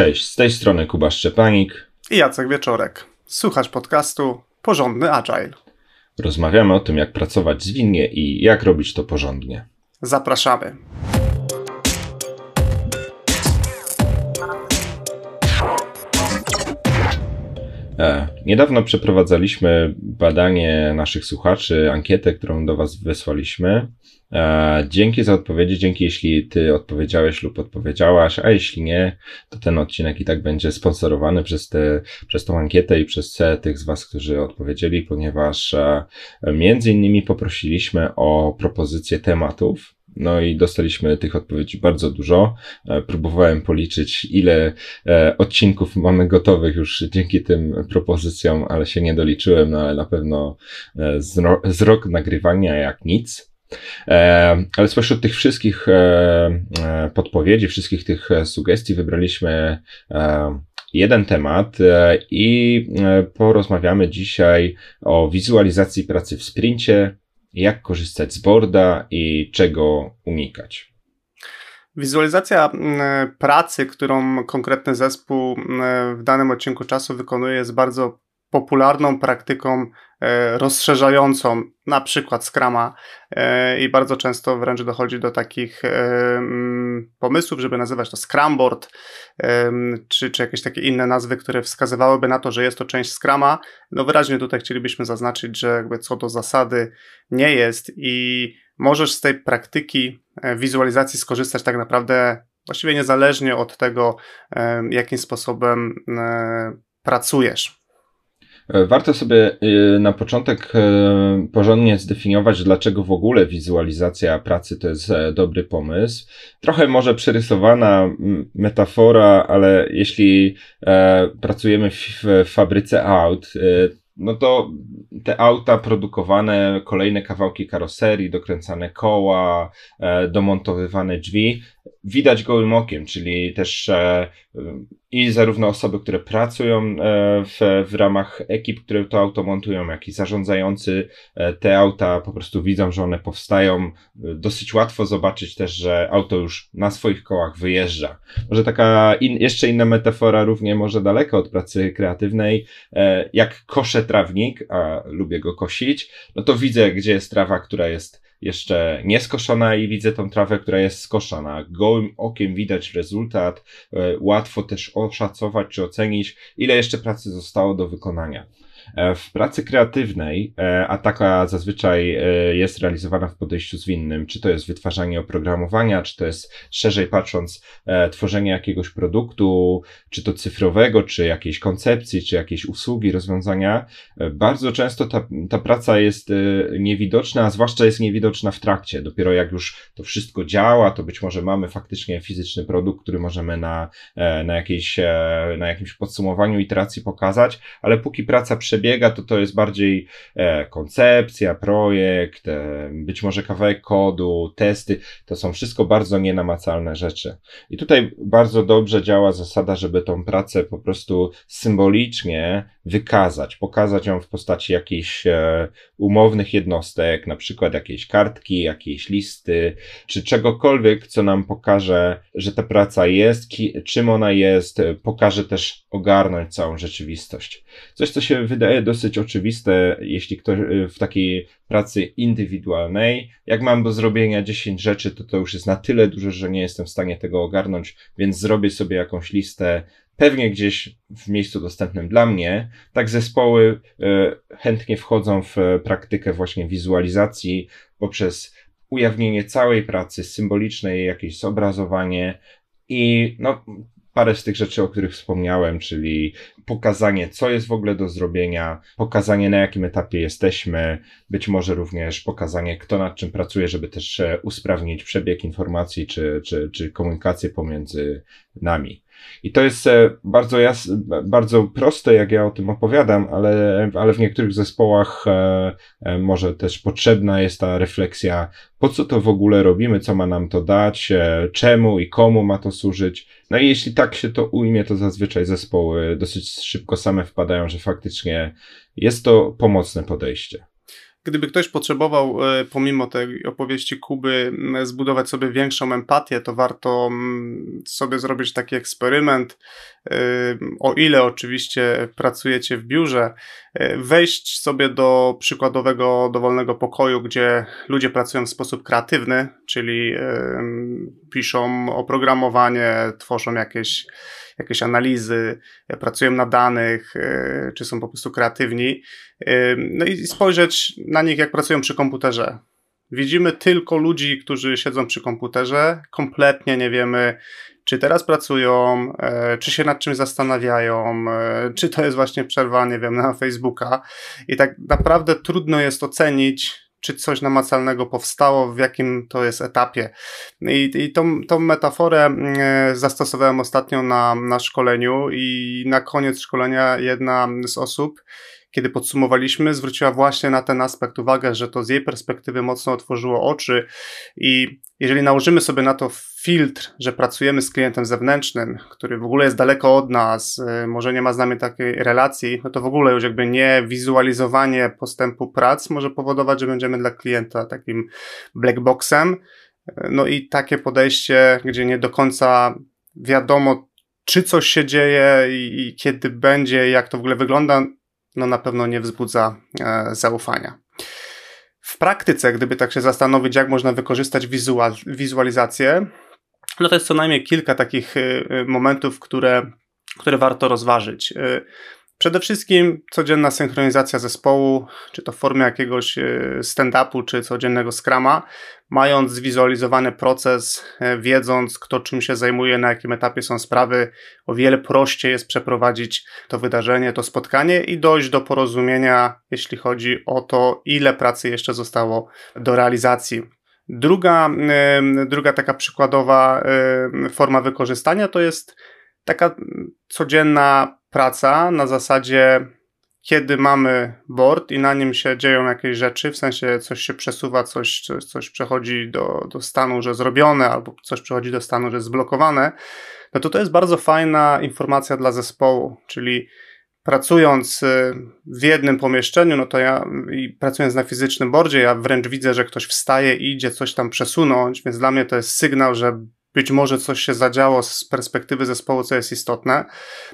Cześć, z tej strony Kuba Szczepanik i Jacek Wieczorek. Słuchasz podcastu Porządny Agile. Rozmawiamy o tym, jak pracować zwinnie i jak robić to porządnie. Zapraszamy. Niedawno przeprowadzaliśmy badanie naszych słuchaczy, ankietę, którą do Was wysłaliśmy. E, dzięki za odpowiedzi, dzięki jeśli Ty odpowiedziałeś lub odpowiedziałaś, a jeśli nie, to ten odcinek i tak będzie sponsorowany przez, te, przez tą ankietę i przez tych z Was, którzy odpowiedzieli, ponieważ e, między innymi poprosiliśmy o propozycję tematów no i dostaliśmy tych odpowiedzi bardzo dużo. E, próbowałem policzyć, ile e, odcinków mamy gotowych już dzięki tym propozycjom, ale się nie doliczyłem, no ale na pewno e, z rok nagrywania jak nic. Ale spośród tych wszystkich podpowiedzi, wszystkich tych sugestii wybraliśmy jeden temat i porozmawiamy dzisiaj o wizualizacji pracy w sprincie, jak korzystać z boarda i czego unikać. Wizualizacja mm, pracy, którą konkretny zespół mm, w danym odcinku czasu wykonuje, jest bardzo popularną praktyką rozszerzającą na przykład Scrama e, i bardzo często wręcz dochodzi do takich e, mm, pomysłów, żeby nazywać to Scramboard czy, czy jakieś takie inne nazwy, które wskazywałyby na to, że jest to część Scrama. No wyraźnie tutaj chcielibyśmy zaznaczyć, że jakby co do zasady nie jest i możesz z tej praktyki wizualizacji skorzystać tak naprawdę właściwie niezależnie od tego, jakim sposobem pracujesz. E, warto sobie e, na początek e, porządnie zdefiniować, dlaczego w ogóle wizualizacja pracy to jest dobry pomysł. Trochę może przerysowana metafora, ale jeśli pracujemy w fabryce aut, no to te auta produkowane, kolejne kawałki karoserii, dokręcane koła, domontowywane drzwi, widać gołym okiem, czyli też e, i zarówno osoby, które pracują e, w, w ramach ekip, które to auto montują, jak i zarządzający e, te auta po prostu widzą, że one powstają. Dosyć łatwo zobaczyć też, że auto już na swoich kołach wyjeżdża. Może taka in, jeszcze inna metafora, równie może daleko od pracy kreatywnej, jak koszę trawnik, a lubię go kosić, no to widzę, gdzie jest trawa, która jest jeszcze nieskoszona i widzę tą trawę, która jest skoszona. Gołym okiem widać rezultat, e, łatwo też oszacować czy ocenić, ile jeszcze pracy zostało do wykonania. E, w pracy kreatywnej, e, a taka zazwyczaj e, jest realizowana w podejściu zwinnym, czy to jest wytwarzanie oprogramowania, czy to jest szerzej patrząc tworzenie jakiegoś produktu, czy to cyfrowego, czy jakiejś koncepcji, czy jakiejś usługi, rozwiązania, bardzo często ta, ta praca jest niewidoczna, a zwłaszcza jest niewidoczna w trakcie. Dopiero jak już to wszystko działa, to być może mamy faktycznie fizyczny produkt, który możemy na, na, jakiejś, na jakimś podsumowaniu iteracji pokazać, ale póki praca przebiega, przebiega, to to jest bardziej e, koncepcja, projekt, e, być może kawałek kodu, testy. To są wszystko bardzo nienamacalne rzeczy. I tutaj bardzo dobrze działa zasada, żeby tą pracę po prostu symbolicznie wykazać, pokazać ją w postaci jakichś e, umownych jednostek, na przykład jakiejś kartki, jakiejś listy, czy czegokolwiek, co nam pokaże, że ta praca jest, czym ona jest, pokaże też ogarnąć całą rzeczywistość. Coś, co się wydaje dosyć oczywiste, jeśli ktoś e, w takiej pracy indywidualnej, jak mam do zrobienia 10 rzeczy, to to już jest na tyle dużo, że nie jestem w stanie tego ogarnąć, więc zrobię sobie jakąś listę pewnie gdzieś w miejscu dostępnym dla mnie, tak zespoły e, chętnie wchodzą w praktykę właśnie wizualizacji poprzez ujawnienie całej pracy symbolicznej, jakieś zobrazowanie i no, parę z tych rzeczy, o których wspomniałem, czyli pokazanie, co jest w ogóle do zrobienia, pokazanie, na jakim etapie jesteśmy, być może również pokazanie, kto nad czym pracuje, żeby też e, usprawnić przebieg informacji czy, czy, czy komunikację pomiędzy nami. I to jest e, bardzo, jas, bardzo proste, jak ja o tym opowiadam, ale, ale w niektórych zespołach e, e, może też potrzebna jest ta refleksja, po co to w ogóle robimy, co ma nam to dać, czemu i komu ma to służyć. No i jeśli tak się to ujmie, to zazwyczaj zespoły dosyć szybko same wpadają, że faktycznie jest to pomocne podejście. Gdyby ktoś potrzebował, e, pomimo tej opowieści Kuby, zbudować sobie większą empatię, to warto sobie zrobić taki eksperyment. E, o ile oczywiście pracujecie w biurze, e, wejść sobie do przykładowego dowolnego pokoju, gdzie ludzie pracują w sposób kreatywny, czyli piszą oprogramowanie, tworzą jakieś jakieś analizy, pracują na danych, e, czy są po prostu kreatywni. E, no i spojrzeć na nich, jak pracują przy komputerze. Widzimy tylko ludzi, którzy siedzą przy komputerze, kompletnie nie wiemy, czy teraz pracują, e, czy się nad czymś zastanawiają, czy to jest właśnie przerwa, nie wiem, na Facebooka. I tak naprawdę trudno jest ocenić, czy coś namacalnego powstało, w jakim to jest etapie. I, i tą, tą metaforę e, zastosowałem ostatnio na, na szkoleniu i na koniec szkolenia jedna z osób kiedy podsumowaliśmy, zwróciła właśnie na ten aspekt uwagę, że to z jej perspektywy mocno otworzyło oczy i jeżeli nałożymy sobie na to filtr, że pracujemy z klientem zewnętrznym, który w ogóle jest daleko od nas, y, może nie ma z nami takiej relacji, no to w ogóle już jakby nie wizualizowanie postępu prac może powodować, że będziemy dla klienta takim black boxem. No i takie podejście, gdzie nie do końca wiadomo, czy coś się dzieje i, i kiedy będzie, jak to w ogóle wygląda, no na pewno nie wzbudza e, zaufania. W praktyce, gdyby tak się zastanowić, jak można wykorzystać wizual, wizualizację, no to jest co najmniej kilka takich e, e, momentów, które, które warto rozważyć. Przede wszystkim codzienna synchronizacja zespołu, czy to w formie jakiegoś e, stand-upu, czy codziennego scrama, mając zwizualizowany proces, e, wiedząc kto czym się zajmuje, na jakim etapie są sprawy, o wiele prościej jest przeprowadzić to wydarzenie, to spotkanie i dojść do porozumienia, jeśli chodzi o to, ile pracy jeszcze zostało do realizacji. Druga, druga taka przykładowa forma wykorzystania to jest taka codzienna praca na zasadzie, kiedy mamy board i na nim się dzieją jakieś rzeczy, w sensie coś się przesuwa, coś, coś, przechodzi do, do stanu, że zrobione, albo coś przechodzi do stanu, że zblokowane, no to to jest bardzo fajna informacja dla zespołu, czyli pracując y, w jednym pomieszczeniu, no to ja i pracując na fizycznym bordzie, ja wręcz widzę, że ktoś wstaje i idzie coś tam przesunąć, więc dla mnie to jest sygnał, że być może coś się zadziało z perspektywy zespołu, co jest istotne.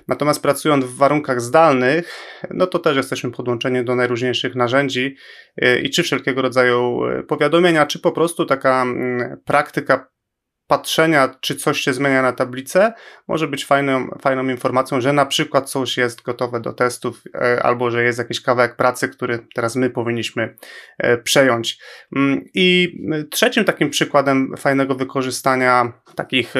Natomiast pracując w warunkach zdalnych, no to też jesteśmy podłączeni do najróżniejszych narzędzi y, i czy wszelkiego rodzaju y, powiadomienia, czy po prostu taka mm, praktyka patrzenia, czy coś się zmienia na tablicę, może być fajną, fajną informacją, że na przykład coś jest gotowe do testów, e, albo że jest jakiś kawałek pracy, który teraz my powinniśmy e, przejąć. Mm, I trzecim takim przykładem fajnego wykorzystania takich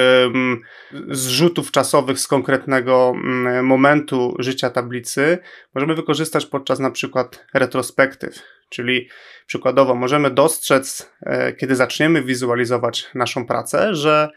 zrzutów czasowych z konkretnego momentu życia tablicy możemy wykorzystać podczas na przykład retrospektyw. Czyli przykładowo możemy dostrzec, e, kiedy zaczniemy wizualizować naszą pracę, że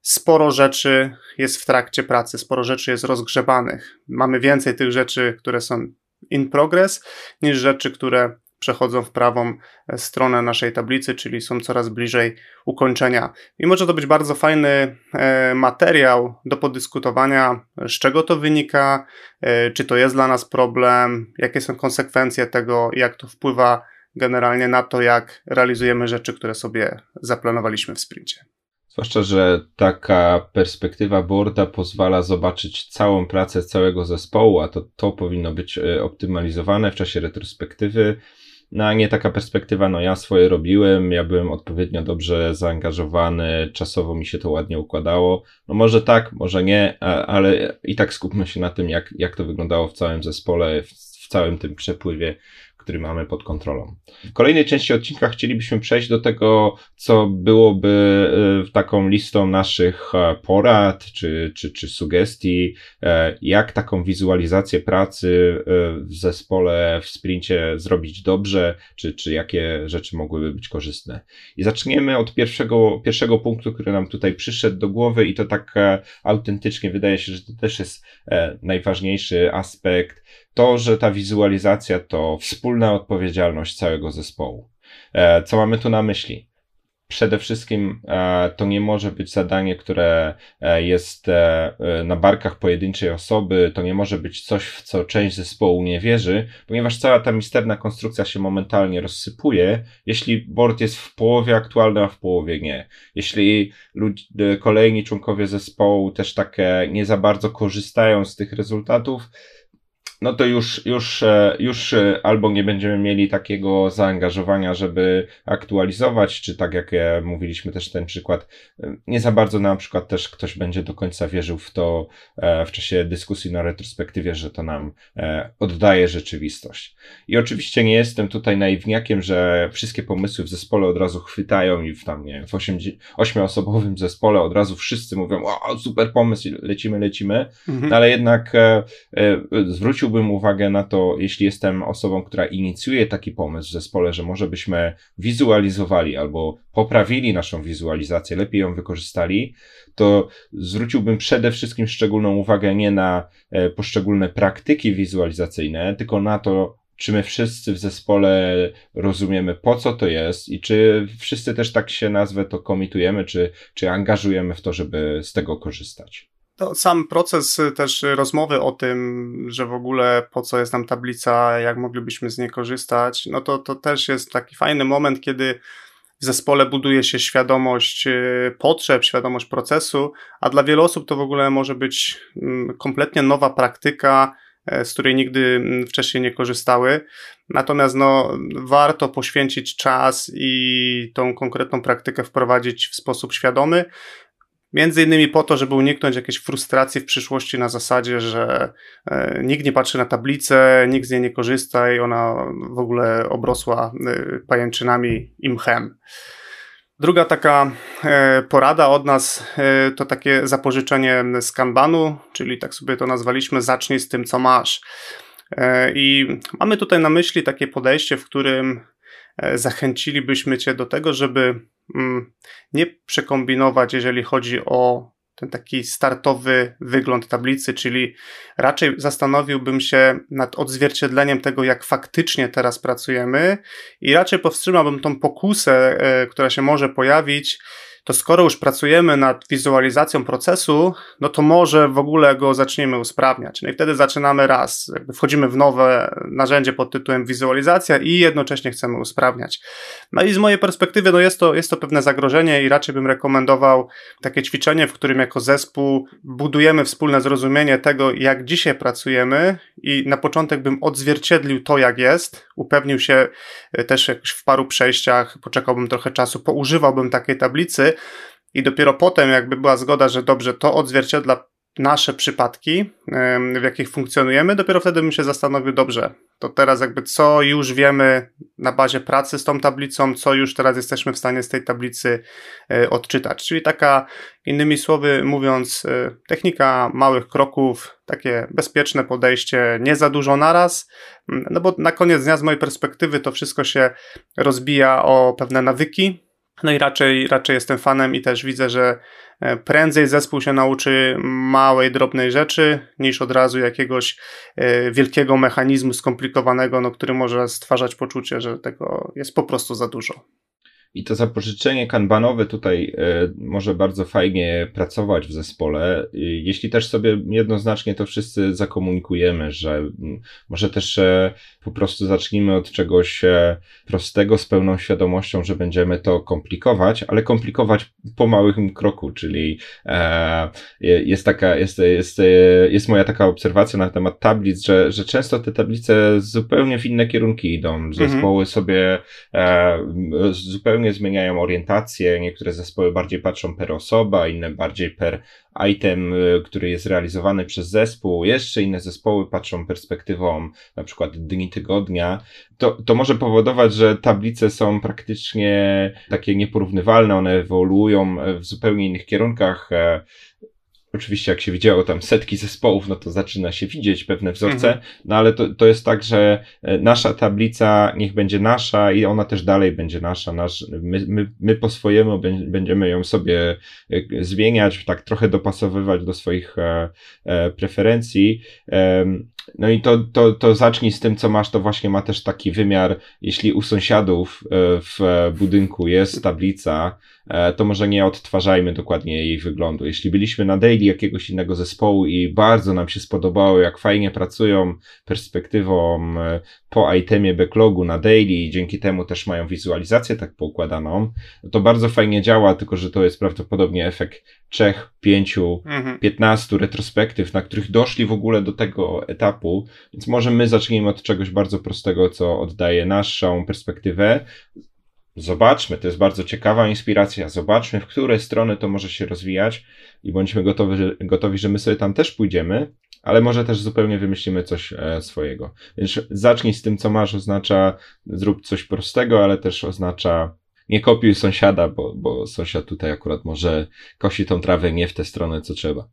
sporo rzeczy jest w trakcie pracy, sporo rzeczy jest rozgrzebanych. Mamy więcej tych rzeczy, które są in progress, niż rzeczy, które przechodzą w prawą e, stronę naszej tablicy, czyli są coraz bliżej ukończenia. I może to być bardzo fajny e, materiał do podyskutowania, z czego to wynika, e, czy to jest dla nas problem, jakie są konsekwencje tego, jak to wpływa generalnie na to, jak realizujemy rzeczy, które sobie zaplanowaliśmy w sprincie. Zwłaszcza, że taka perspektywa boarda pozwala zobaczyć całą pracę całego zespołu, a to, to powinno być optymalizowane w czasie retrospektywy no a nie taka perspektywa, no ja swoje robiłem, ja byłem odpowiednio dobrze zaangażowany, czasowo mi się to ładnie układało. No może tak, może nie, ale i tak skupmy się na tym, jak, jak to wyglądało w całym zespole, w, w całym tym przepływie który mamy pod kontrolą. W kolejnej części odcinka chcielibyśmy przejść do tego, co byłoby e, taką listą naszych e, porad czy, czy, czy sugestii, e, jak taką wizualizację pracy w zespole, w sprincie zrobić dobrze, czy, czy jakie rzeczy mogłyby być korzystne. I zaczniemy od pierwszego, pierwszego punktu, który nam tutaj przyszedł do głowy i to tak autentycznie wydaje się, że to też jest najważniejszy aspekt to, że ta wizualizacja to wspólna odpowiedzialność całego zespołu. E, co mamy tu na myśli? przede wszystkim e, to nie może być zadanie, które e, jest na barkach pojedynczej osoby, to nie może być coś, w co część zespołu nie wierzy, ponieważ cała ta misterna konstrukcja się momentalnie rozsypuje, jeśli board jest w połowie aktualny, a w połowie nie. Jeśli ludzi, kolejni członkowie zespołu też takie nie za bardzo korzystają z tych rezultatów, no to już, już, e, już e, albo nie będziemy mieli takiego zaangażowania, żeby aktualizować, czy tak jak mówiliśmy też ten przykład, e, nie za bardzo na przykład też ktoś będzie do końca wierzył w to w czasie dyskusji na retrospektywie, że to nam oddaje rzeczywistość. I oczywiście nie jestem tutaj naiwniakiem, że wszystkie pomysły w zespole od razu chwytają i w tam, nie w ośmioosobowym zespole od razu wszyscy mówią, o, super pomysł, lecimy, lecimy, mhm. no, ale jednak zwrócił zwróciłbym uwagę na to, jeśli jestem osobą, która inicjuje taki pomysł w zespole, że może byśmy wizualizowali albo poprawili naszą wizualizację, lepiej ją wykorzystali, to zwróciłbym przede wszystkim szczególną uwagę nie na e, poszczególne praktyki wizualizacyjne, tylko na to, czy my wszyscy w zespole rozumiemy, po co to jest i czy wszyscy też tak się nazwę to komitujemy, czy, czy angażujemy w to, żeby z tego korzystać. To sam proces y, też rozmowy o tym, że w ogóle po co jest nam tablica, jak moglibyśmy z niej korzystać, no to, to też jest taki fajny moment, kiedy w zespole buduje się świadomość y, potrzeb, świadomość procesu, a dla wielu osób to w ogóle może być mm, kompletnie nowa praktyka, e, z której nigdy mm, wcześniej nie korzystały. Natomiast no, warto poświęcić czas i tą konkretną praktykę wprowadzić w sposób świadomy, Między innymi po to, żeby uniknąć jakiejś frustracji w przyszłości na zasadzie, że e, nikt nie patrzy na tablicę, nikt z niej nie korzysta i ona w ogóle obrosła e, pajęczynami i mchem. Druga taka e, porada od nas to takie zapożyczenie z Kanbanu, czyli tak sobie to nazwaliśmy, zacznij z tym, co masz. I mamy tutaj na myśli takie podejście, w którym zachęcilibyśmy Cię do tego, żeby nie przekombinować, jeżeli chodzi o ten taki startowy wygląd tablicy, czyli raczej zastanowiłbym się nad odzwierciedleniem tego, jak faktycznie teraz pracujemy i raczej powstrzymałbym tą pokusę, e, która się może pojawić, to skoro już pracujemy nad wizualizacją procesu, no to może w ogóle go zaczniemy usprawniać. No i wtedy zaczynamy raz, wchodzimy w nowe narzędzie pod tytułem wizualizacja i jednocześnie chcemy usprawniać. No i z mojej perspektywy, no jest to, jest to pewne zagrożenie i raczej bym rekomendował takie ćwiczenie, w którym jako zespół budujemy wspólne zrozumienie tego, jak dzisiaj pracujemy i na początek bym odzwierciedlił to, jak jest, upewnił się e, też w paru przejściach, poczekałbym trochę czasu, poużywałbym takiej tablicy, i dopiero potem, jakby była zgoda, że dobrze, to odzwierciedla nasze przypadki, w jakich funkcjonujemy, dopiero wtedy bym się zastanowił, dobrze, to teraz jakby co już wiemy na bazie pracy z tą tablicą, co już teraz jesteśmy w stanie z tej tablicy e, odczytać. Czyli taka, innymi słowy mówiąc, e, technika małych kroków, takie bezpieczne podejście, nie za dużo naraz, no bo na koniec dnia z mojej perspektywy to wszystko się rozbija o pewne nawyki, no i raczej, raczej jestem fanem i też widzę, że prędzej zespół się nauczy małej, drobnej rzeczy, niż od razu jakiegoś e, wielkiego mechanizmu skomplikowanego, no, który może stwarzać poczucie, że tego jest po prostu za dużo. I to zapożyczenie kanbanowe tutaj e, może bardzo fajnie pracować w zespole. Jeśli też sobie jednoznacznie to wszyscy zakomunikujemy, że może też e, po prostu zacznijmy od czegoś e, prostego z pełną świadomością, że będziemy to komplikować, ale komplikować po małym kroku, czyli jest taka, jest, jest, jest moja taka obserwacja na temat tablic, że, że często te tablice zupełnie w inne kierunki idą. Mhm. Zespoły mhm. sobie zupełnie zupełnie zmieniają orientację. Niektóre zespoły bardziej patrzą per osoba, inne bardziej per item, y, który jest realizowany przez zespół. Jeszcze inne zespoły patrzą perspektywą na przykład dni tygodnia. To, to może powodować, że tablice są praktycznie takie nieporównywalne, one ewoluują w zupełnie innych kierunkach. Oczywiście, jak się widziało tam setki zespołów, no to zaczyna się widzieć pewne wzorce, mhm. no ale to, to jest tak, że e, nasza tablica niech będzie nasza i ona też dalej będzie nasza. Nasz, my, my, my po swojemu będziemy ją sobie e, zmieniać, tak trochę dopasowywać do swoich e, preferencji. No i to, to, to zacznij z tym, co masz, to właśnie ma też taki wymiar, jeśli u sąsiadów w budynku jest tablica, to może nie odtwarzajmy dokładnie jej wyglądu. Jeśli byliśmy na daily jakiegoś innego zespołu i bardzo nam się spodobało, jak fajnie pracują perspektywą e, po itemie backlogu na daily i dzięki temu też mają wizualizację tak poukładaną, to bardzo fajnie działa, tylko że to jest prawdopodobnie efekt trzech, pięciu, mhm. piętnastu retrospektyw, na których doszli w ogóle do tego etapu, więc może my zacznijmy od czegoś bardzo prostego, co oddaje naszą perspektywę. Zobaczmy, to jest bardzo ciekawa inspiracja. Zobaczmy, w które strony to może się rozwijać i bądźmy gotowi, że, gotowi, że my sobie tam też pójdziemy, ale może też zupełnie wymyślimy coś e, swojego. Więc zacznij z tym, co masz, oznacza zrób coś prostego, ale też oznacza nie kopiuj sąsiada, bo, bo sąsiad tutaj akurat może kosi tą trawę nie w tę stronę, co trzeba.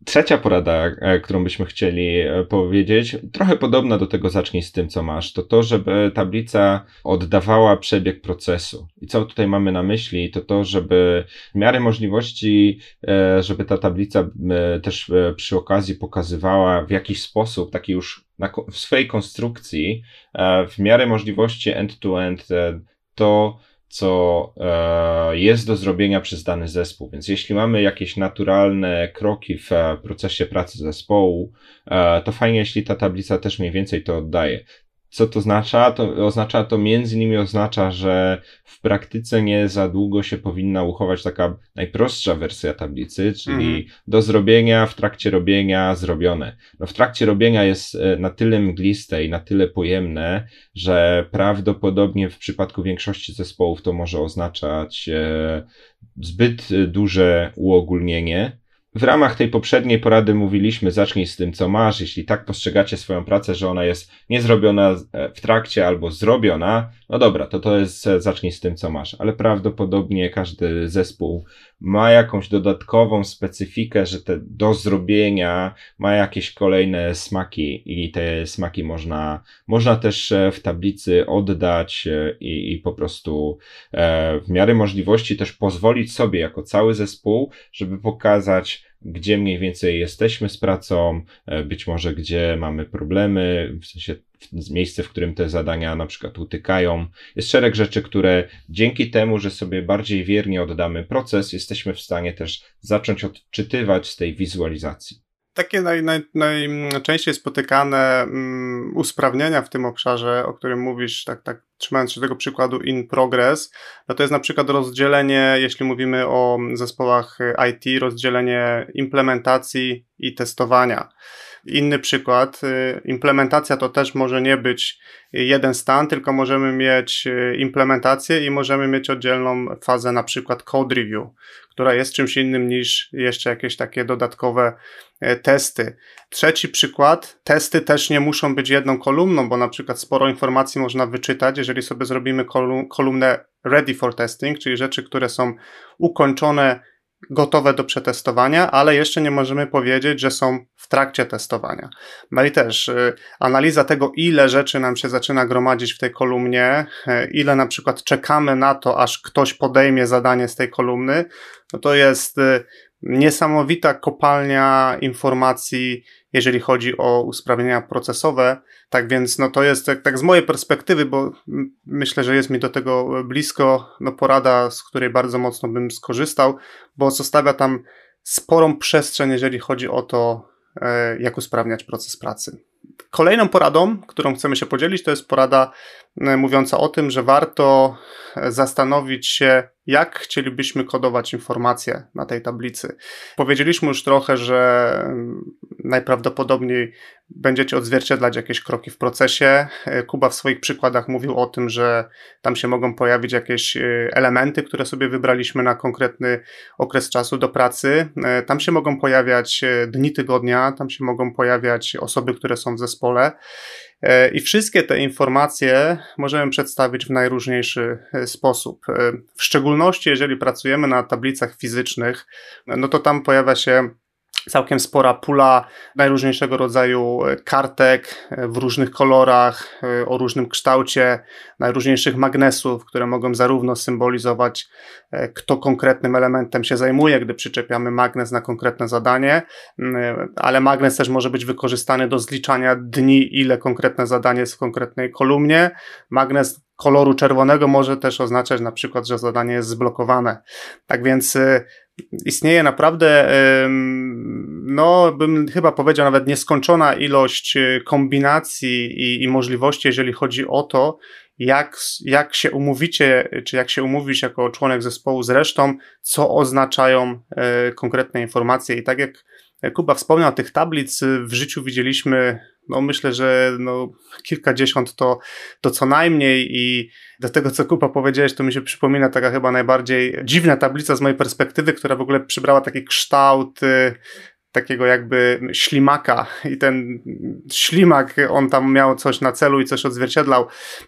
E, trzecia porada, e, którą byśmy chcieli e, powiedzieć, trochę podobna do tego zacznij z tym, co masz, to to, żeby tablica oddawała przebieg procesu. I co tutaj mamy na myśli, to to, żeby w miarę możliwości, żeby ta tablica też przy okazji pokazywała w jakiś sposób, taki już na, w swojej konstrukcji, w miarę możliwości end-to-end to, co e, jest do zrobienia przez dany zespół. Więc jeśli mamy jakieś naturalne kroki w e, procesie pracy zespołu, e, to fajnie, jeśli ta tablica też mniej więcej to oddaje. Co to oznacza? To oznacza to między innymi oznacza, że w praktyce nie za długo się powinna uchować taka najprostsza wersja tablicy, czyli mm. do zrobienia, w trakcie robienia, zrobione. No w trakcie robienia jest e, na tyle mgliste i na tyle pojemne, że prawdopodobnie w przypadku większości zespołów to może oznaczać e, zbyt duże uogólnienie, w ramach tej poprzedniej porady mówiliśmy, zacznij z tym, co masz. Jeśli tak postrzegacie swoją pracę, że ona jest niezrobiona e, w trakcie albo zrobiona, no dobra, to to jest e, zacznij z tym, co masz. Ale prawdopodobnie każdy zespół ma jakąś dodatkową specyfikę, że te do zrobienia ma jakieś kolejne smaki i te smaki można, można też e, w tablicy oddać i, i po prostu w miarę możliwości też pozwolić sobie jako cały zespół, żeby pokazać, gdzie mniej więcej jesteśmy z pracą, e, być może gdzie mamy problemy, w sensie miejsce, w którym te zadania na przykład utykają. Jest szereg rzeczy, które dzięki temu, że sobie bardziej wiernie oddamy proces, jesteśmy w stanie też zacząć odczytywać z tej wizualizacji. Takie naj, naj, najczęściej spotykane um, usprawnienia w tym obszarze, o którym mówisz, tak, tak trzymając się tego przykładu in progress, no to jest na przykład rozdzielenie, jeśli mówimy o zespołach IT, rozdzielenie implementacji i testowania. Inny przykład, y, implementacja to też może nie być jeden stan, tylko możemy mieć y, implementację i możemy mieć oddzielną fazę, na przykład code review, która jest czymś innym niż jeszcze jakieś takie dodatkowe e, testy. Trzeci przykład, testy też nie muszą być jedną kolumną, bo na przykład sporo informacji można wyczytać, jeżeli sobie zrobimy kolumnę ready for testing, czyli rzeczy, które są ukończone gotowe do przetestowania, ale jeszcze nie możemy powiedzieć, że są w trakcie testowania. No i też y, analiza tego, ile rzeczy nam się zaczyna gromadzić w tej kolumnie, y, ile na przykład czekamy na to, aż ktoś podejmie zadanie z tej kolumny, no to jest y, niesamowita kopalnia informacji, jeżeli chodzi o usprawnienia procesowe. Tak więc, no to jest tak, tak z mojej perspektywy, bo myślę, że jest mi do tego blisko, no porada, z której bardzo mocno bym skorzystał, bo zostawia tam sporą przestrzeń, jeżeli chodzi o to, e, jak usprawniać proces pracy. Kolejną poradą, którą chcemy się podzielić, to jest porada e, mówiąca o tym, że warto e, zastanowić się, jak chcielibyśmy kodować informacje na tej tablicy. Powiedzieliśmy już trochę, że najprawdopodobniej będziecie odzwierciedlać jakieś kroki w procesie. E, Kuba w swoich przykładach mówił o tym, że tam się mogą pojawić jakieś elementy, które sobie wybraliśmy na konkretny okres czasu do pracy. Tam się mogą pojawiać dni tygodnia, tam się mogą pojawiać osoby, które są w zespole. E, I wszystkie te informacje możemy przedstawić w najróżniejszy e, sposób. E, w szczególności, jeżeli pracujemy na tablicach fizycznych, no to tam pojawia się całkiem spora pula najróżniejszego rodzaju e, kartek e, w różnych kolorach, e, o różnym kształcie, najróżniejszych magnesów, które mogą zarówno symbolizować, kto konkretnym elementem się zajmuje, gdy przyczepiamy magnes na konkretne zadanie, ale magnes też może być wykorzystany do zliczania dni, ile konkretne zadanie jest w konkretnej kolumnie. Magnes koloru czerwonego może też oznaczać na przykład, że zadanie jest zblokowane. Tak więc istnieje naprawdę, no bym chyba powiedział nawet nieskończona ilość y, kombinacji i, i możliwości, jeżeli chodzi o to, jak, jak się umówicie, czy jak się umówisz jako członek zespołu z resztą, co oznaczają e, konkretne informacje. I tak jak Kuba wspomniał, tych tablic w życiu widzieliśmy no myślę, że no, kilkadziesiąt to, to co najmniej i do tego, co Kupa powiedziałeś, to mi się przypomina taka chyba najbardziej dziwna tablica z mojej perspektywy, która w ogóle przybrała taki kształt y, takiego jakby ślimaka i ten ślimak, on tam miał coś na celu i coś odzwierciedlał.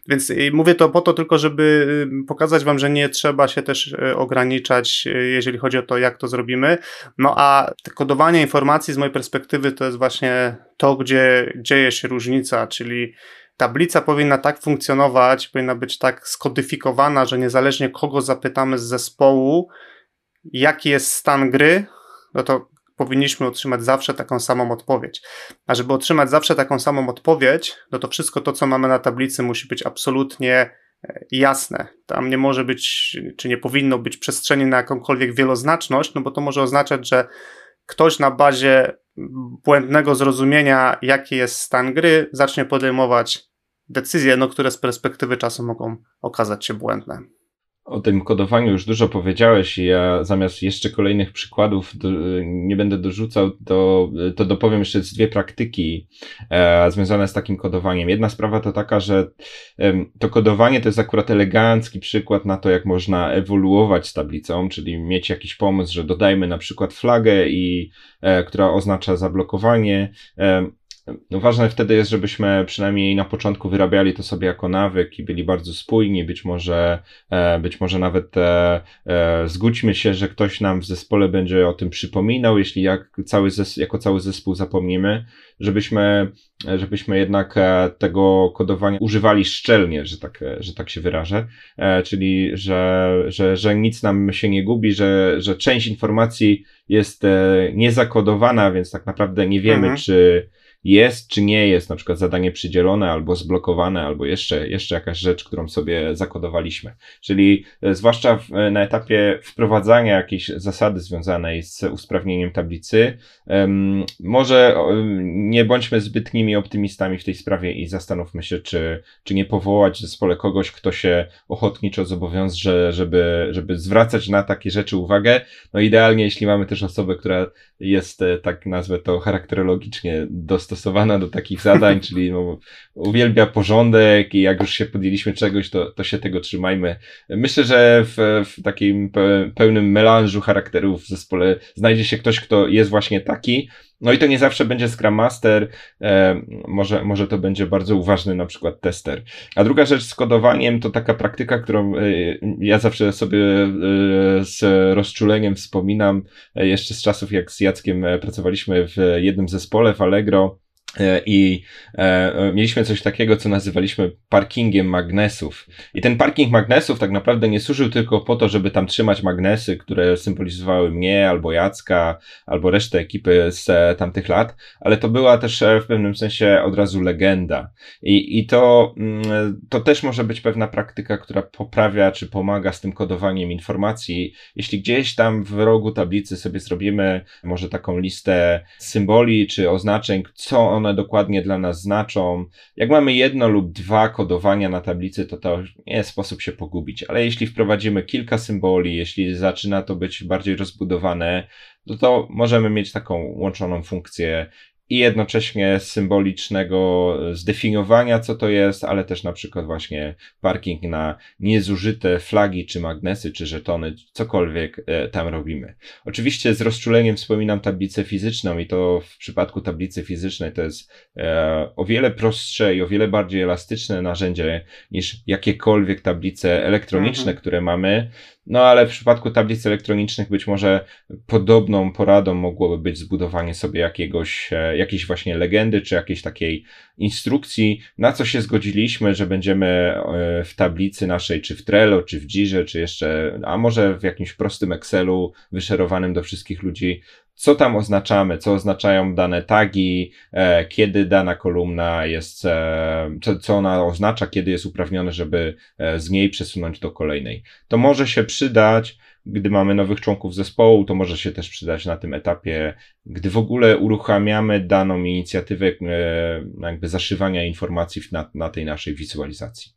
Więc mówię to po to tylko, żeby y, pokazać wam, że nie trzeba się też y, ograniczać, y, jeżeli chodzi o to, jak to zrobimy. No a kodowanie informacji z mojej perspektywy to jest właśnie to, gdzie dzieje się różnica, czyli tablica powinna tak funkcjonować, powinna być tak skodyfikowana, że niezależnie kogo zapytamy z zespołu, jaki jest stan gry, no to powinniśmy otrzymać zawsze taką samą odpowiedź. A żeby otrzymać zawsze taką samą odpowiedź, no to wszystko to, co mamy na tablicy, musi być absolutnie e, jasne. Tam nie może być, czy nie powinno być przestrzeni na jakąkolwiek wieloznaczność, no bo to może oznaczać, że ktoś na bazie błędnego zrozumienia, jaki jest stan gry, zacznie podejmować decyzje, no, które z perspektywy czasu mogą okazać się błędne. O tym kodowaniu już dużo powiedziałeś i ja zamiast jeszcze kolejnych przykładów do, nie będę dorzucał, to, to dopowiem jeszcze dwie praktyki e, związane z takim kodowaniem. Jedna sprawa to taka, że e, to kodowanie to jest akurat elegancki przykład na to, jak można ewoluować z tablicą, czyli mieć jakiś pomysł, że dodajmy na przykład flagę, i, e, która oznacza zablokowanie. No ważne wtedy jest, żebyśmy przynajmniej na początku wyrabiali to sobie jako nawyk i byli bardzo spójni, być może, e, być może nawet e, e, zgódźmy się, że ktoś nam w zespole będzie o tym przypominał, jeśli jak cały zes- jako cały zespół zapomnimy, żebyśmy, żebyśmy jednak tego kodowania używali szczelnie, że tak, że tak się wyrażę, czyli że, że, że nic nam się nie gubi, że, że część informacji jest niezakodowana, więc tak naprawdę nie wiemy, mhm. czy jest czy nie jest na przykład zadanie przydzielone albo zblokowane, albo jeszcze, jeszcze jakaś rzecz, którą sobie zakodowaliśmy. Czyli e, zwłaszcza w, e, na etapie wprowadzania jakiejś zasady związanej z usprawnieniem tablicy, um, może um, nie bądźmy zbytnimi optymistami w tej sprawie i zastanówmy się, czy, czy nie powołać w zespole kogoś, kto się ochotniczo zobowiąże, żeby, żeby zwracać na takie rzeczy uwagę. No idealnie, jeśli mamy też osobę, która jest, e, tak nazwę to charakterologicznie, dostosowana do takich zadań, czyli no, uwielbia porządek i jak już się podjęliśmy czegoś, to, to się tego trzymajmy. Myślę, że w, w takim pełnym melanżu charakterów w zespole znajdzie się ktoś, kto jest właśnie taki, no i to nie zawsze będzie Scrum Master, e, może, może to będzie bardzo uważny na przykład tester. A druga rzecz z kodowaniem to taka praktyka, którą e, ja zawsze sobie e, z rozczuleniem wspominam e, jeszcze z czasów, jak z Jackiem e, pracowaliśmy w jednym zespole w Allegro. E, I e, mieliśmy coś takiego, co nazywaliśmy parkingiem magnesów. I ten parking magnesów tak naprawdę nie służył tylko po to, żeby tam trzymać magnesy, które symbolizowały mnie, albo Jacka, albo resztę ekipy z e, tamtych lat, ale to była też e, w pewnym sensie od razu legenda. I, i to, mm, to też może być pewna praktyka, która poprawia czy pomaga z tym kodowaniem informacji. Jeśli gdzieś tam w rogu tablicy sobie zrobimy może taką listę symboli czy oznaczeń, co on one dokładnie dla nas znaczą. Jak mamy jedno lub dwa kodowania na tablicy, to to nie jest sposób się pogubić, ale jeśli wprowadzimy kilka symboli, jeśli zaczyna to być bardziej rozbudowane, to, to możemy mieć taką łączoną funkcję i jednocześnie symbolicznego zdefiniowania, co to jest, ale też na przykład właśnie parking na niezużyte flagi, czy magnesy, czy żetony, cokolwiek e, tam robimy. Oczywiście z rozczuleniem wspominam tablicę fizyczną i to w przypadku tablicy fizycznej to jest e, o wiele prostsze i o wiele bardziej elastyczne narzędzie niż jakiekolwiek tablice elektroniczne, mhm. które mamy. No ale w przypadku tablic elektronicznych być może podobną poradą mogłoby być zbudowanie sobie jakiegoś, e, jakiejś właśnie legendy, czy jakiejś takiej instrukcji, na co się zgodziliśmy, że będziemy e, w tablicy naszej, czy w Trello, czy w Jirze, czy jeszcze, a może w jakimś prostym Excelu wyszerowanym do wszystkich ludzi, co tam oznaczamy, co oznaczają dane tagi, e, kiedy dana kolumna jest, e, co, co ona oznacza, kiedy jest uprawnione, żeby e, z niej przesunąć do kolejnej. To może się przydać, gdy mamy nowych członków zespołu, to może się też przydać na tym etapie, gdy w ogóle uruchamiamy daną inicjatywę e, jakby zaszywania informacji na, na tej naszej wizualizacji.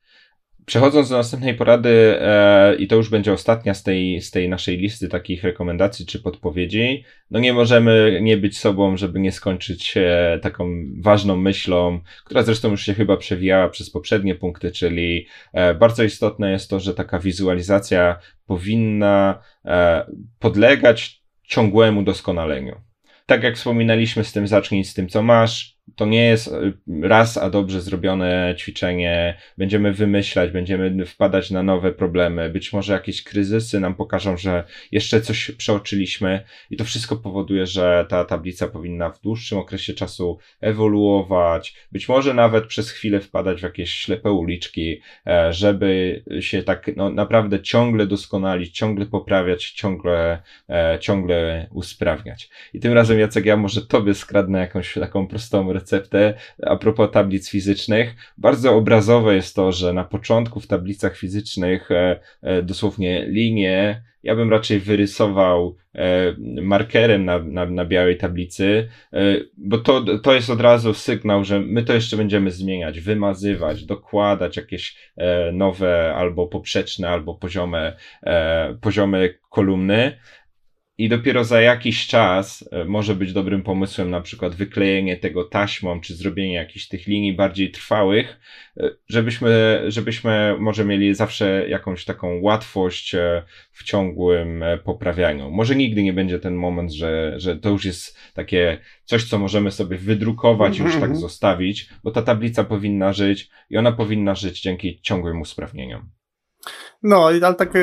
Przechodząc do następnej porady, e, i to już będzie ostatnia z tej, z tej naszej listy takich rekomendacji czy podpowiedzi, no nie możemy nie być sobą, żeby nie skończyć e, taką ważną myślą, która zresztą już się chyba przewijała przez poprzednie punkty, czyli e, bardzo istotne jest to, że taka wizualizacja powinna e, podlegać ciągłemu doskonaleniu. Tak jak wspominaliśmy z tym, zacznij z tym, co masz, to nie jest y, raz a dobrze zrobione ćwiczenie. Będziemy wymyślać, będziemy wpadać na nowe problemy. Być może jakieś kryzysy nam pokażą, że jeszcze coś przeoczyliśmy, i to wszystko powoduje, że ta tablica powinna w dłuższym okresie czasu ewoluować. Być może nawet przez chwilę wpadać w jakieś ślepe uliczki, e, żeby się tak no, naprawdę ciągle doskonalić, ciągle poprawiać, ciągle, e, ciągle usprawniać. I tym razem, Jacek, ja może Tobie skradnę jakąś taką prostą receptę a propos tablic fizycznych. Bardzo obrazowe jest to, że na początku w tablicach fizycznych e, e, dosłownie linie ja bym raczej wyrysował e, markerem na, na, na białej tablicy, e, bo to, to jest od razu sygnał, że my to jeszcze będziemy zmieniać, wymazywać, dokładać jakieś e, nowe albo poprzeczne, albo poziome, e, poziome kolumny. I dopiero za jakiś czas e, może być dobrym pomysłem na przykład wyklejenie tego taśmą, czy zrobienie jakichś tych linii bardziej trwałych, e, żebyśmy, żebyśmy może mieli zawsze jakąś taką łatwość e, w ciągłym poprawianiu. Może nigdy nie będzie ten moment, że, że to już jest takie coś, co możemy sobie wydrukować i już tak mhm. zostawić, bo ta tablica powinna żyć i ona powinna żyć dzięki ciągłym usprawnieniom. No, ale tak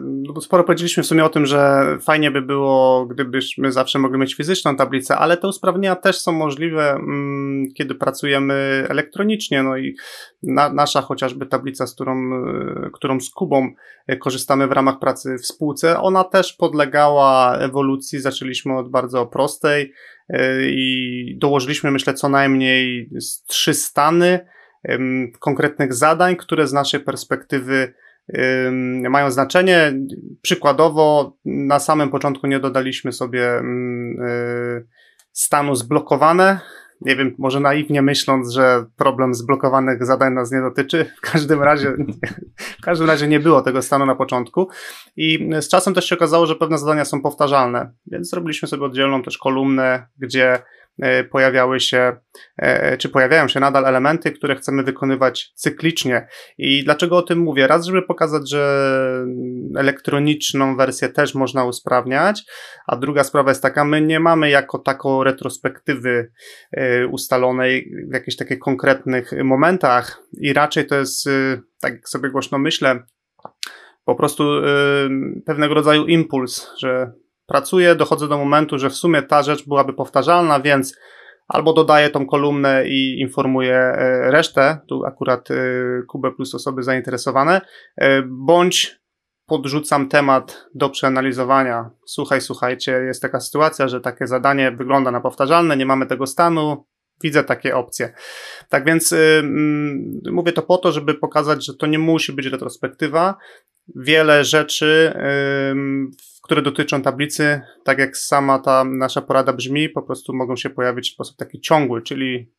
no sporo powiedzieliśmy w sumie o tym, że fajnie by było, gdybyśmy zawsze mogli mieć fizyczną tablicę, ale te usprawnienia też są możliwe, mm, kiedy pracujemy elektronicznie. No i na, nasza chociażby tablica, z którą, e, którą z Kubą e, korzystamy w ramach pracy w spółce, ona też podlegała ewolucji. Zaczęliśmy od bardzo prostej e, i dołożyliśmy, myślę, co najmniej trzy stany konkretnych zadań, które z naszej perspektywy mają znaczenie. Przykładowo, na samym początku nie dodaliśmy sobie y, stanu zblokowane. Nie wiem, może naiwnie myśląc, że problem zblokowanych zadań nas nie dotyczy. W każdym razie, w każdym razie nie było tego stanu na początku. I z czasem też się okazało, że pewne zadania są powtarzalne, więc zrobiliśmy sobie oddzielną też kolumnę, gdzie E, pojawiały się, e, czy pojawiają się nadal elementy, które chcemy wykonywać cyklicznie. I dlaczego o tym mówię? Raz, żeby pokazać, że elektroniczną wersję też można usprawniać, a druga sprawa jest taka, my nie mamy jako taką retrospektywy e, ustalonej w jakichś takich konkretnych momentach i raczej to jest, tak sobie głośno myślę, po prostu pewnego rodzaju impuls, że pracuję, dochodzę do momentu, że w sumie ta rzecz byłaby powtarzalna, więc albo dodaję tą kolumnę i informuję e, resztę, tu akurat e, Kubę plus osoby zainteresowane, e, bądź podrzucam temat do przeanalizowania. Słuchaj, słuchajcie, jest taka sytuacja, że takie zadanie wygląda na powtarzalne, nie mamy tego stanu, widzę takie opcje. Tak więc yy, mówię to po to, żeby pokazać, że to nie musi być retrospektywa. Wiele rzeczy które dotyczą tablicy, tak jak sama ta nasza porada brzmi, po prostu mogą się pojawić w sposób taki ciągły, czyli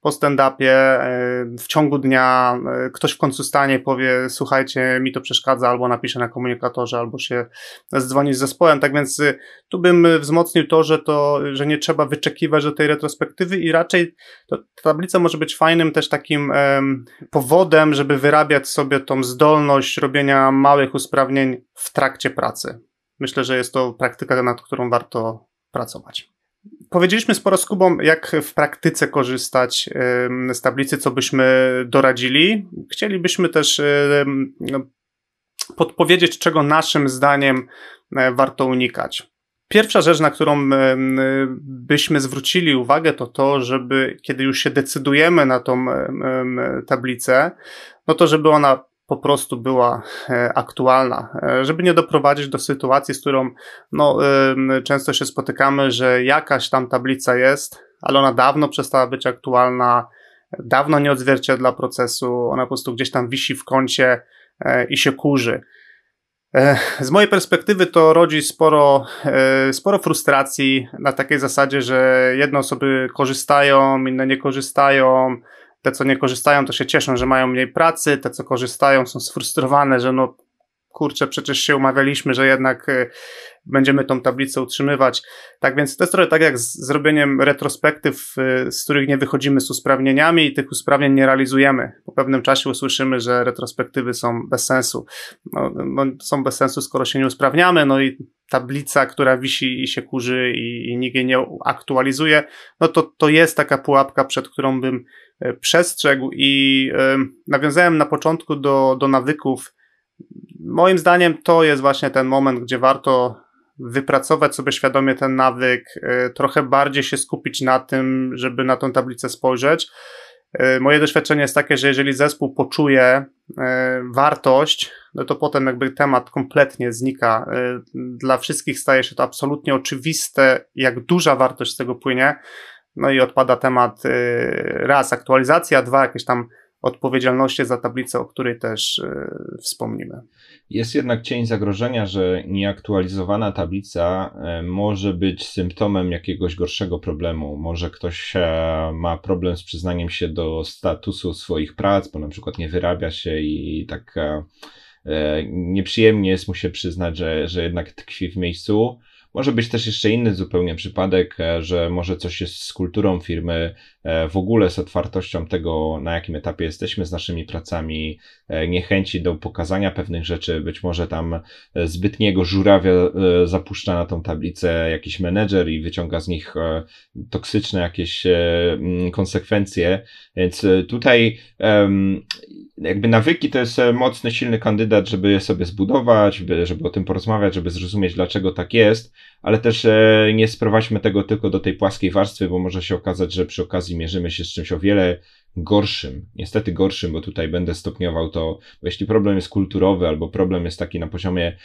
po stand-upie, e, w ciągu dnia e, ktoś w końcu stanie, powie, słuchajcie, mi to przeszkadza, albo napisze na komunikatorze, albo się zdzwoni z zespołem. Tak więc y, tu bym wzmocnił to, że to, że nie trzeba wyczekiwać do tej retrospektywy i raczej to, ta tablica może być fajnym też takim powodem, żeby wyrabiać sobie tą zdolność robienia małych usprawnień w trakcie pracy myślę, że jest to praktyka, nad którą warto pracować. Powiedzieliśmy sporo z Kubą, jak w praktyce korzystać z tablicy, co byśmy doradzili. Chcielibyśmy też no, podpowiedzieć, czego naszym zdaniem warto unikać. Pierwsza rzecz, na którą byśmy zwrócili uwagę, to to, żeby kiedy już się decydujemy na tą tablicę, no to żeby ona po prostu była e, aktualna, e, żeby nie doprowadzić do sytuacji, z którą no, często się spotykamy, że jakaś tam tablica jest, ale ona dawno przestała być aktualna, dawno nie odzwierciedla procesu, ona po prostu gdzieś tam wisi w kącie e, i się kurzy. Z mojej perspektywy to rodzi sporo, sporo frustracji na takiej zasadzie, że jedne osoby korzystają, inne nie korzystają, te, co nie korzystają, to się cieszą, że mają mniej pracy, te, co korzystają, są sfrustrowane, że no kurczę, przecież się umawialiśmy, że jednak y, będziemy tą tablicę utrzymywać. Tak więc to jest trochę tak jak z zrobieniem retrospektyw, y, z których nie wychodzimy z usprawnieniami i tych usprawnień nie realizujemy. Po pewnym czasie usłyszymy, że retrospektywy są bez sensu. No, no, są bez sensu, skoro się nie usprawniamy, no i tablica, która wisi i się kurzy i, i nikt jej nie aktualizuje, no to to jest taka pułapka, przed którą bym E, przestrzegł i e, nawiązałem na początku do, do nawyków. Moim zdaniem to jest właśnie ten moment, gdzie warto wypracować sobie świadomie ten nawyk, e, trochę bardziej się skupić na tym, żeby na tą tablicę spojrzeć. Moje doświadczenie jest takie, że jeżeli zespół poczuje wartość, no to potem jakby temat kompletnie znika. Dla wszystkich staje się to absolutnie oczywiste, jak duża wartość z tego płynie, no i odpada temat raz aktualizacja, dwa jakieś tam odpowiedzialności za tablicę, o której też y, wspomnimy. Jest jednak cień zagrożenia, że nieaktualizowana tablica y, może być symptomem jakiegoś gorszego problemu. Może ktoś ma problem z przyznaniem się do statusu swoich prac, bo na przykład nie wyrabia się i tak nieprzyjemnie jest mu się przyznać, że, że jednak tkwi w miejscu. Może być też jeszcze inny zupełnie przypadek, e, że może coś jest z kulturą firmy, e, w ogóle z otwartością tego, na jakim etapie jesteśmy z naszymi pracami, e, niechęci do pokazania pewnych rzeczy, być może tam zbytniego żurawia zapuszcza na tą tablicę jakiś menedżer i wyciąga z nich toksyczne jakieś konsekwencje. Więc tutaj jakby nawyki to jest mocny, silny kandydat, żeby je sobie zbudować, żeby o tym porozmawiać, żeby zrozumieć, dlaczego tak jest, ale też e, nie sprowadźmy tego tylko do tej płaskiej warstwy, bo może się okazać, że przy okazji mierzymy się z czymś o wiele gorszym, niestety gorszym, bo tutaj będę stopniował to, bo jeśli problem jest kulturowy albo problem jest taki na poziomie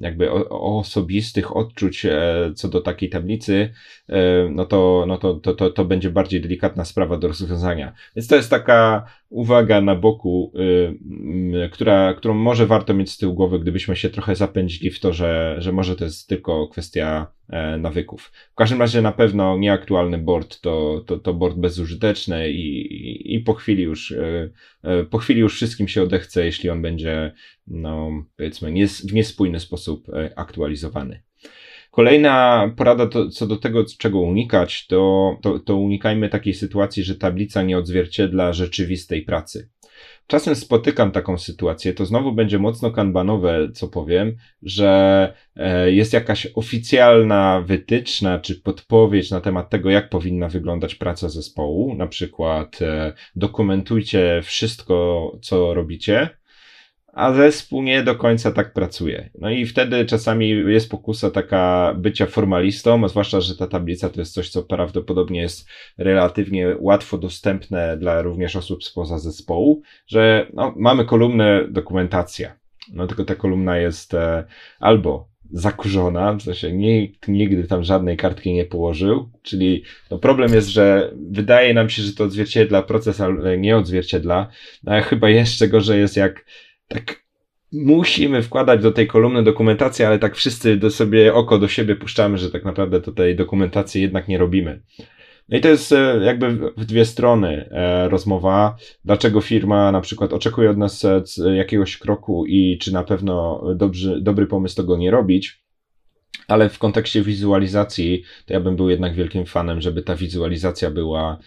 jakby osobistych odczuć e, co do takiej tablicy, e, no to, no to, to, to, to będzie bardziej delikatna sprawa do rozwiązania. Więc to jest taka uwaga na boku, y, która, którą może warto mieć z tyłu głowy, gdybyśmy się trochę zapędzili w to, że, że może to jest tylko kwestia nawyków. W każdym razie na pewno nieaktualny board to, to, to board bezużyteczny i, i po chwili już e, e, po chwili już wszystkim się odechce, jeśli on będzie no powiedzmy nie, w niespójny sposób aktualizowany. Kolejna porada to, co do tego, czego unikać, to, to, to unikajmy takiej sytuacji, że tablica nie odzwierciedla rzeczywistej pracy. Czasem spotykam taką sytuację, to znowu będzie mocno kanbanowe, co powiem, że e, jest jakaś oficjalna wytyczna czy podpowiedź na temat tego, jak powinna wyglądać praca zespołu. Na przykład e, dokumentujcie wszystko, co robicie, a zespół nie do końca tak pracuje. No i wtedy czasami jest pokusa taka bycia formalistą, zwłaszcza, że ta tablica to jest coś, co prawdopodobnie jest relatywnie łatwo dostępne dla również osób spoza zespołu, że no, mamy kolumnę dokumentacja. No tylko ta kolumna jest e, albo zakurzona, w sensie nikt nigdy tam żadnej kartki nie położył, czyli no problem jest, że wydaje nam się, że to odzwierciedla proces, ale nie odzwierciedla, no, chyba jeszcze gorzej jest jak tak musimy wkładać do tej kolumny dokumentację, ale tak wszyscy do sobie oko do siebie puszczamy, że tak naprawdę to tej dokumentacji jednak nie robimy. No i to jest e, jakby w dwie strony e, rozmowa, dlaczego firma na przykład oczekuje od nas e, jakiegoś kroku i czy na pewno dobry, dobry pomysł tego nie robić. Ale w kontekście wizualizacji, to ja bym był jednak wielkim fanem, żeby ta wizualizacja była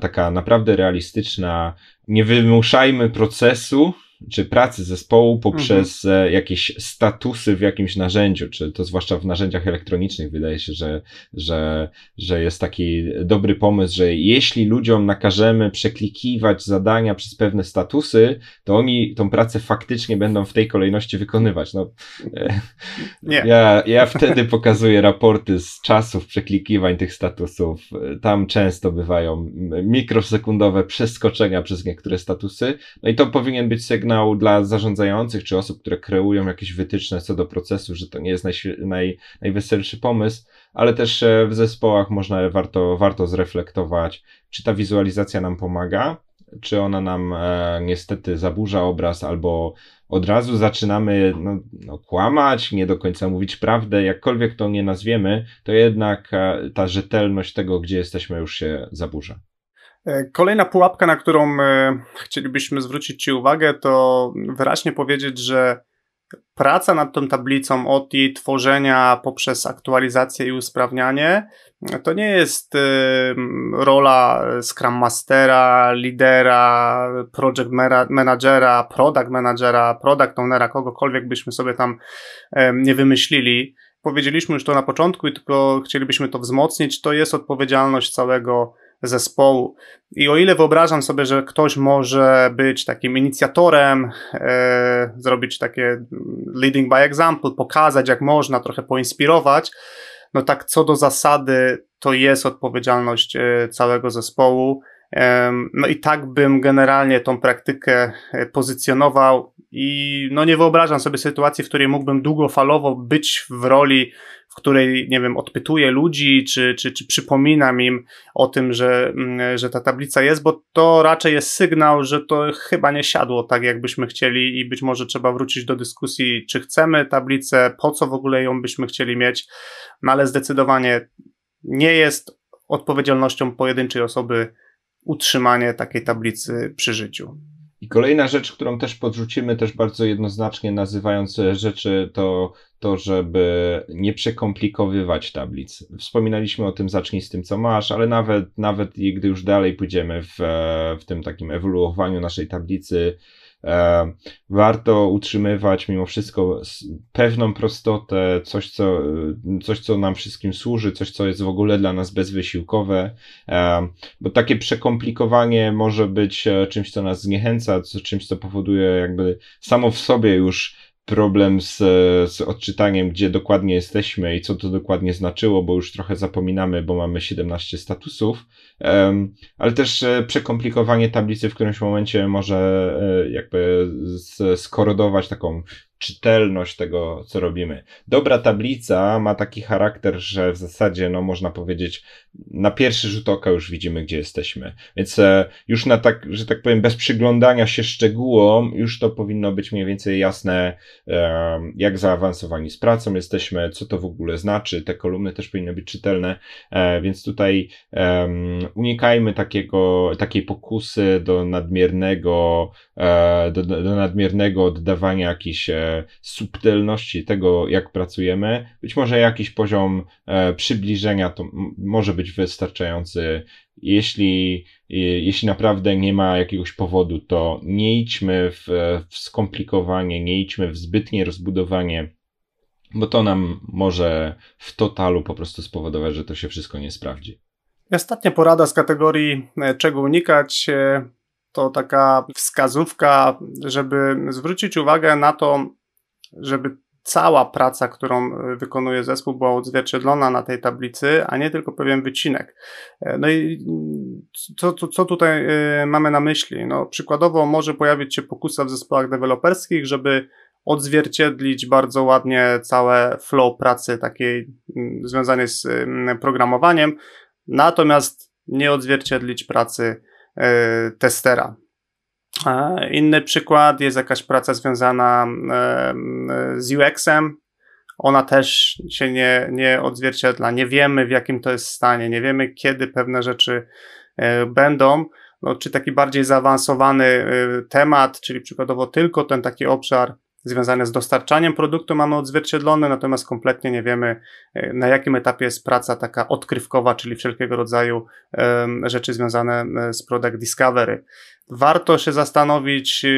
taka naprawdę realistyczna. Nie wymuszajmy procesu, czy pracy zespołu poprzez mhm. jakieś statusy w jakimś narzędziu, czy to zwłaszcza w narzędziach elektronicznych wydaje się, że, że, że jest taki dobry pomysł, że jeśli ludziom nakażemy przeklikiwać zadania przez pewne statusy, to oni tą pracę faktycznie będą w tej kolejności wykonywać. No, Nie. Ja, ja wtedy pokazuję raporty z czasów przeklikiwań tych statusów. Tam często bywają mikrosekundowe przeskoczenia przez niektóre statusy. No i to powinien być sygnał dla zarządzających czy osób, które kreują jakieś wytyczne co do procesu, że to nie jest naj, naj, najweselszy pomysł, ale też e, w zespołach można, warto, warto zreflektować, czy ta wizualizacja nam pomaga, czy ona nam e, niestety zaburza obraz, albo od razu zaczynamy no, no, kłamać, nie do końca mówić prawdę, jakkolwiek to nie nazwiemy, to jednak e, ta rzetelność tego, gdzie jesteśmy, już się zaburza. E, kolejna pułapka, na którą e, chcielibyśmy zwrócić Ci uwagę, to wyraźnie powiedzieć, że praca nad tą tablicą od jej tworzenia poprzez aktualizację i usprawnianie to nie jest rola Scrum Mastera, lidera, project managera, product managera, product ownera, kogokolwiek byśmy sobie tam nie wymyślili. Powiedzieliśmy już to na początku i tylko chcielibyśmy to wzmocnić. To jest odpowiedzialność całego zespołu. I o ile wyobrażam sobie, że ktoś może być takim inicjatorem, e, zrobić takie leading by example, pokazać jak można, trochę poinspirować, no tak co do zasady to jest odpowiedzialność e, całego zespołu. No i tak bym generalnie tą praktykę e, pozycjonował i no nie wyobrażam sobie sytuacji, w której mógłbym długofalowo być w roli, w której, nie wiem, odpytuję ludzi, czy, czy, czy przypominam im o tym, że, mm, że ta tablica jest, bo to raczej jest sygnał, że to chyba nie siadło tak, jakbyśmy chcieli i być może trzeba wrócić do dyskusji, czy chcemy tablicę, po co w ogóle ją byśmy chcieli mieć, no ale zdecydowanie nie jest odpowiedzialnością pojedynczej osoby utrzymanie takiej tablicy przy życiu. I kolejna rzecz, którą też podrzucimy, też bardzo jednoznacznie nazywając rzeczy, to to, żeby nie przekomplikowywać tablic. Wspominaliśmy o tym, zacznij z tym, co masz, ale nawet, nawet gdy już dalej pójdziemy w, w tym takim ewoluowaniu naszej tablicy, warto utrzymywać mimo wszystko pewną prostotę, coś co, coś, co nam wszystkim służy, coś, co jest w ogóle dla nas bezwysiłkowe, e, bo takie przekomplikowanie może być e, czymś, co nas zniechęca, czymś, co powoduje jakby samo w sobie już problem z, z odczytaniem, gdzie dokładnie jesteśmy i co to dokładnie znaczyło, bo już trochę zapominamy, bo mamy 17 statusów, um, ale też e, przekomplikowanie tablicy w którymś momencie może e, jakby skorodować taką czytelność tego, co robimy. Dobra tablica ma taki charakter, że w zasadzie, no można powiedzieć, na pierwszy rzut oka już widzimy, gdzie jesteśmy. Więc e, już na tak, że tak powiem, bez przyglądania się szczegółom, już to powinno być mniej więcej jasne, e, jak zaawansowani z pracą jesteśmy, co to w ogóle znaczy. Te kolumny też powinny być czytelne, e, więc tutaj unikajmy takiego, takiej pokusy do nadmiernego, do, do nadmiernego oddawania jakichś subtelności tego, jak pracujemy. Być może jakiś poziom przybliżenia to może być wystarczający. Jeśli, jeśli naprawdę nie ma jakiegoś powodu, to nie idźmy w, w skomplikowanie, nie idźmy w zbytnie rozbudowanie, bo to nam może w totalu po prostu spowodować, że to się wszystko nie sprawdzi. Ostatnia porada z kategorii e, czego unikać e, to taka wskazówka, żeby zwrócić uwagę na to, żeby cała praca, którą e, wykonuje zespół, była odzwierciedlona na tej tablicy, a nie tylko pewien wycinek. E, no i co, co, co tutaj e, mamy na myśli? No, przykładowo może pojawić się pokusa w zespołach deweloperskich, żeby odzwierciedlić bardzo ładnie całe flow pracy takiej związanej z programowaniem, natomiast nie odzwierciedlić pracy testera. Inny przykład jest jakaś praca związana z UX-em. Ona też się nie, nie odzwierciedla. Nie wiemy, w jakim to jest stanie, nie wiemy, kiedy pewne rzeczy e, będą. No, czy taki bardziej zaawansowany e, temat, czyli przykładowo tylko ten taki obszar związane z dostarczaniem produktu mamy odzwierciedlone, natomiast kompletnie nie wiemy, e, na jakim etapie jest praca taka odkrywkowa, czyli wszelkiego rodzaju rzeczy związane e, z product discovery. Warto się zastanowić, e,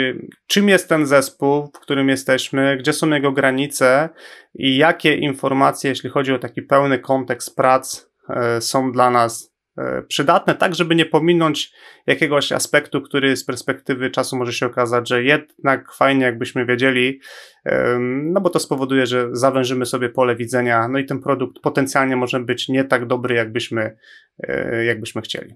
czym jest ten zespół, w którym jesteśmy, gdzie są jego granice i jakie informacje, jeśli chodzi o taki pełny kontekst prac, są dla nas E, przydatne, tak żeby nie pominąć jakiegoś aspektu, który z perspektywy czasu może się okazać, że jednak fajnie jakbyśmy wiedzieli, no bo to spowoduje, że zawężymy sobie pole widzenia, no i ten produkt potencjalnie może być nie tak dobry, jakbyśmy, e, jakbyśmy chcieli.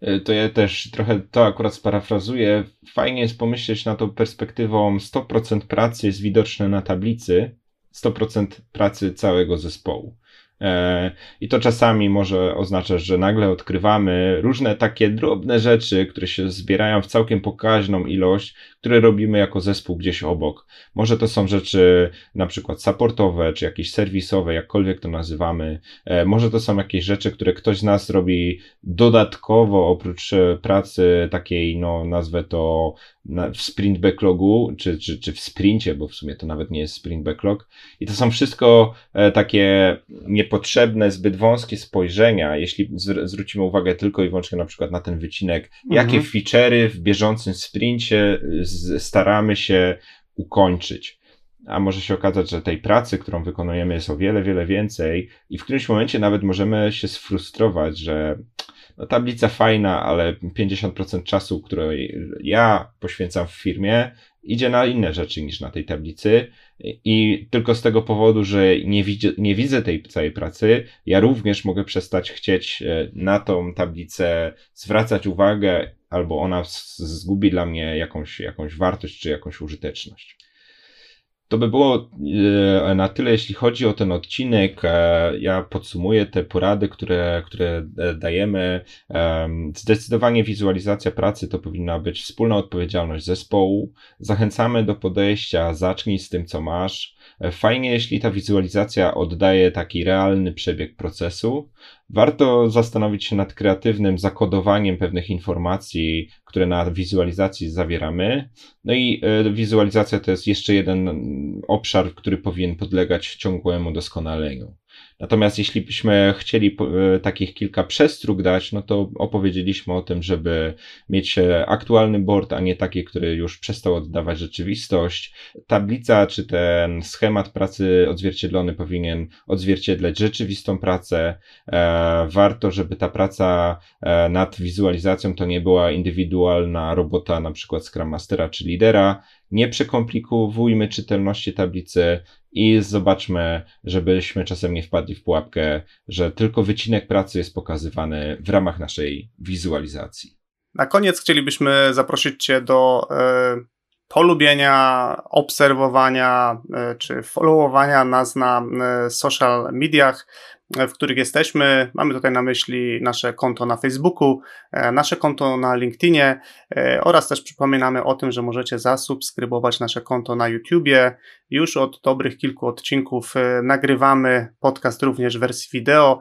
E, to ja też trochę to akurat sparafrazuję. Fajnie jest pomyśleć na to perspektywą 100% pracy jest widoczne na tablicy, 100% pracy całego zespołu. E, I to czasami może oznaczać, że nagle odkrywamy różne takie drobne rzeczy, które się zbierają w całkiem pokaźną ilość, które robimy jako zespół gdzieś obok. Może to są rzeczy na przykład supportowe, czy jakieś serwisowe, jakkolwiek to nazywamy. E, może to są jakieś rzeczy, które ktoś z nas robi dodatkowo oprócz e, pracy takiej, no nazwę to w sprint backlogu, czy, czy, czy w sprincie, bo w sumie to nawet nie jest sprint backlog. I to są wszystko takie nie niepotrzebne, zbyt wąskie spojrzenia, jeśli zwrócimy uwagę tylko i wyłącznie na przykład na ten wycinek, mhm. jakie feature'y w bieżącym sprincie staramy się ukończyć. A może się okazać, że tej pracy, którą wykonujemy, jest o wiele, wiele więcej, i w którymś momencie nawet możemy się sfrustrować, że no, tablica fajna, ale 50% czasu, który ja poświęcam w firmie, idzie na inne rzeczy niż na tej tablicy i tylko z tego powodu, że nie, widzę, nie widzę tej całej pracy, ja również mogę przestać chcieć e, na tą tablicę zwracać uwagę, albo ona zgubi dla mnie jakąś, jakąś wartość czy jakąś użyteczność. To by było e, na tyle, jeśli chodzi o ten odcinek. E, ja podsumuję te porady, które, które e, dajemy. Zdecydowanie wizualizacja pracy to powinna być wspólna odpowiedzialność zespołu. Zachęcamy do podejścia, zacznij z tym, co masz. Fajnie, jeśli ta wizualizacja oddaje taki realny przebieg procesu. Warto zastanowić się nad kreatywnym zakodowaniem pewnych informacji, które na wizualizacji zawieramy. No i e, wizualizacja to jest jeszcze jeden obszar, który powinien podlegać ciągłemu doskonaleniu. Natomiast jeśli byśmy chcieli e, takich kilka przestróg dać, no to opowiedzieliśmy o tym, żeby mieć e, aktualny board, a nie taki, który już przestał oddawać rzeczywistość. Tablica czy ten schemat pracy odzwierciedlony powinien odzwierciedlać rzeczywistą pracę. E, warto, żeby ta praca nad wizualizacją to nie była indywidualna robota na przykład Scrum Mastera czy lidera. Nie przekomplikowujmy czytelności tablicy, i zobaczmy, żebyśmy czasem nie wpadli w pułapkę, że tylko wycinek pracy jest pokazywany w ramach naszej wizualizacji. Na koniec chcielibyśmy zaprosić Cię do e, polubienia, obserwowania e, czy followowania nas na e, social mediach w których jesteśmy. Mamy tutaj na myśli nasze konto na Facebooku, e, nasze konto na LinkedInie e, oraz też przypominamy o tym, że możecie zasubskrybować nasze konto na YouTubie. Już od dobrych kilku odcinków e, nagrywamy podcast również w wersji wideo.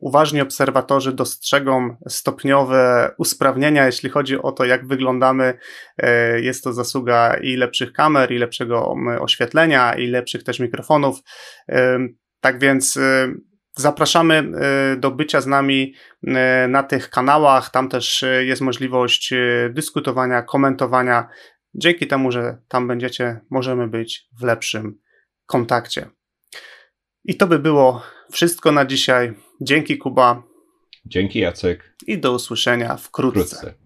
Uważni obserwatorzy dostrzegą stopniowe usprawnienia, jeśli chodzi o to, jak wyglądamy. Jest to zasługa i lepszych kamer, i lepszego oświetlenia, i lepszych też mikrofonów. Tak więc Zapraszamy e, do bycia z nami e, na tych kanałach. Tam też e, jest możliwość dyskutowania, komentowania. Dzięki temu, że tam będziecie, możemy być w lepszym kontakcie. I to by było wszystko na dzisiaj. Dzięki Kuba. Dzięki Jacek. I do usłyszenia wkrótce. wkrótce.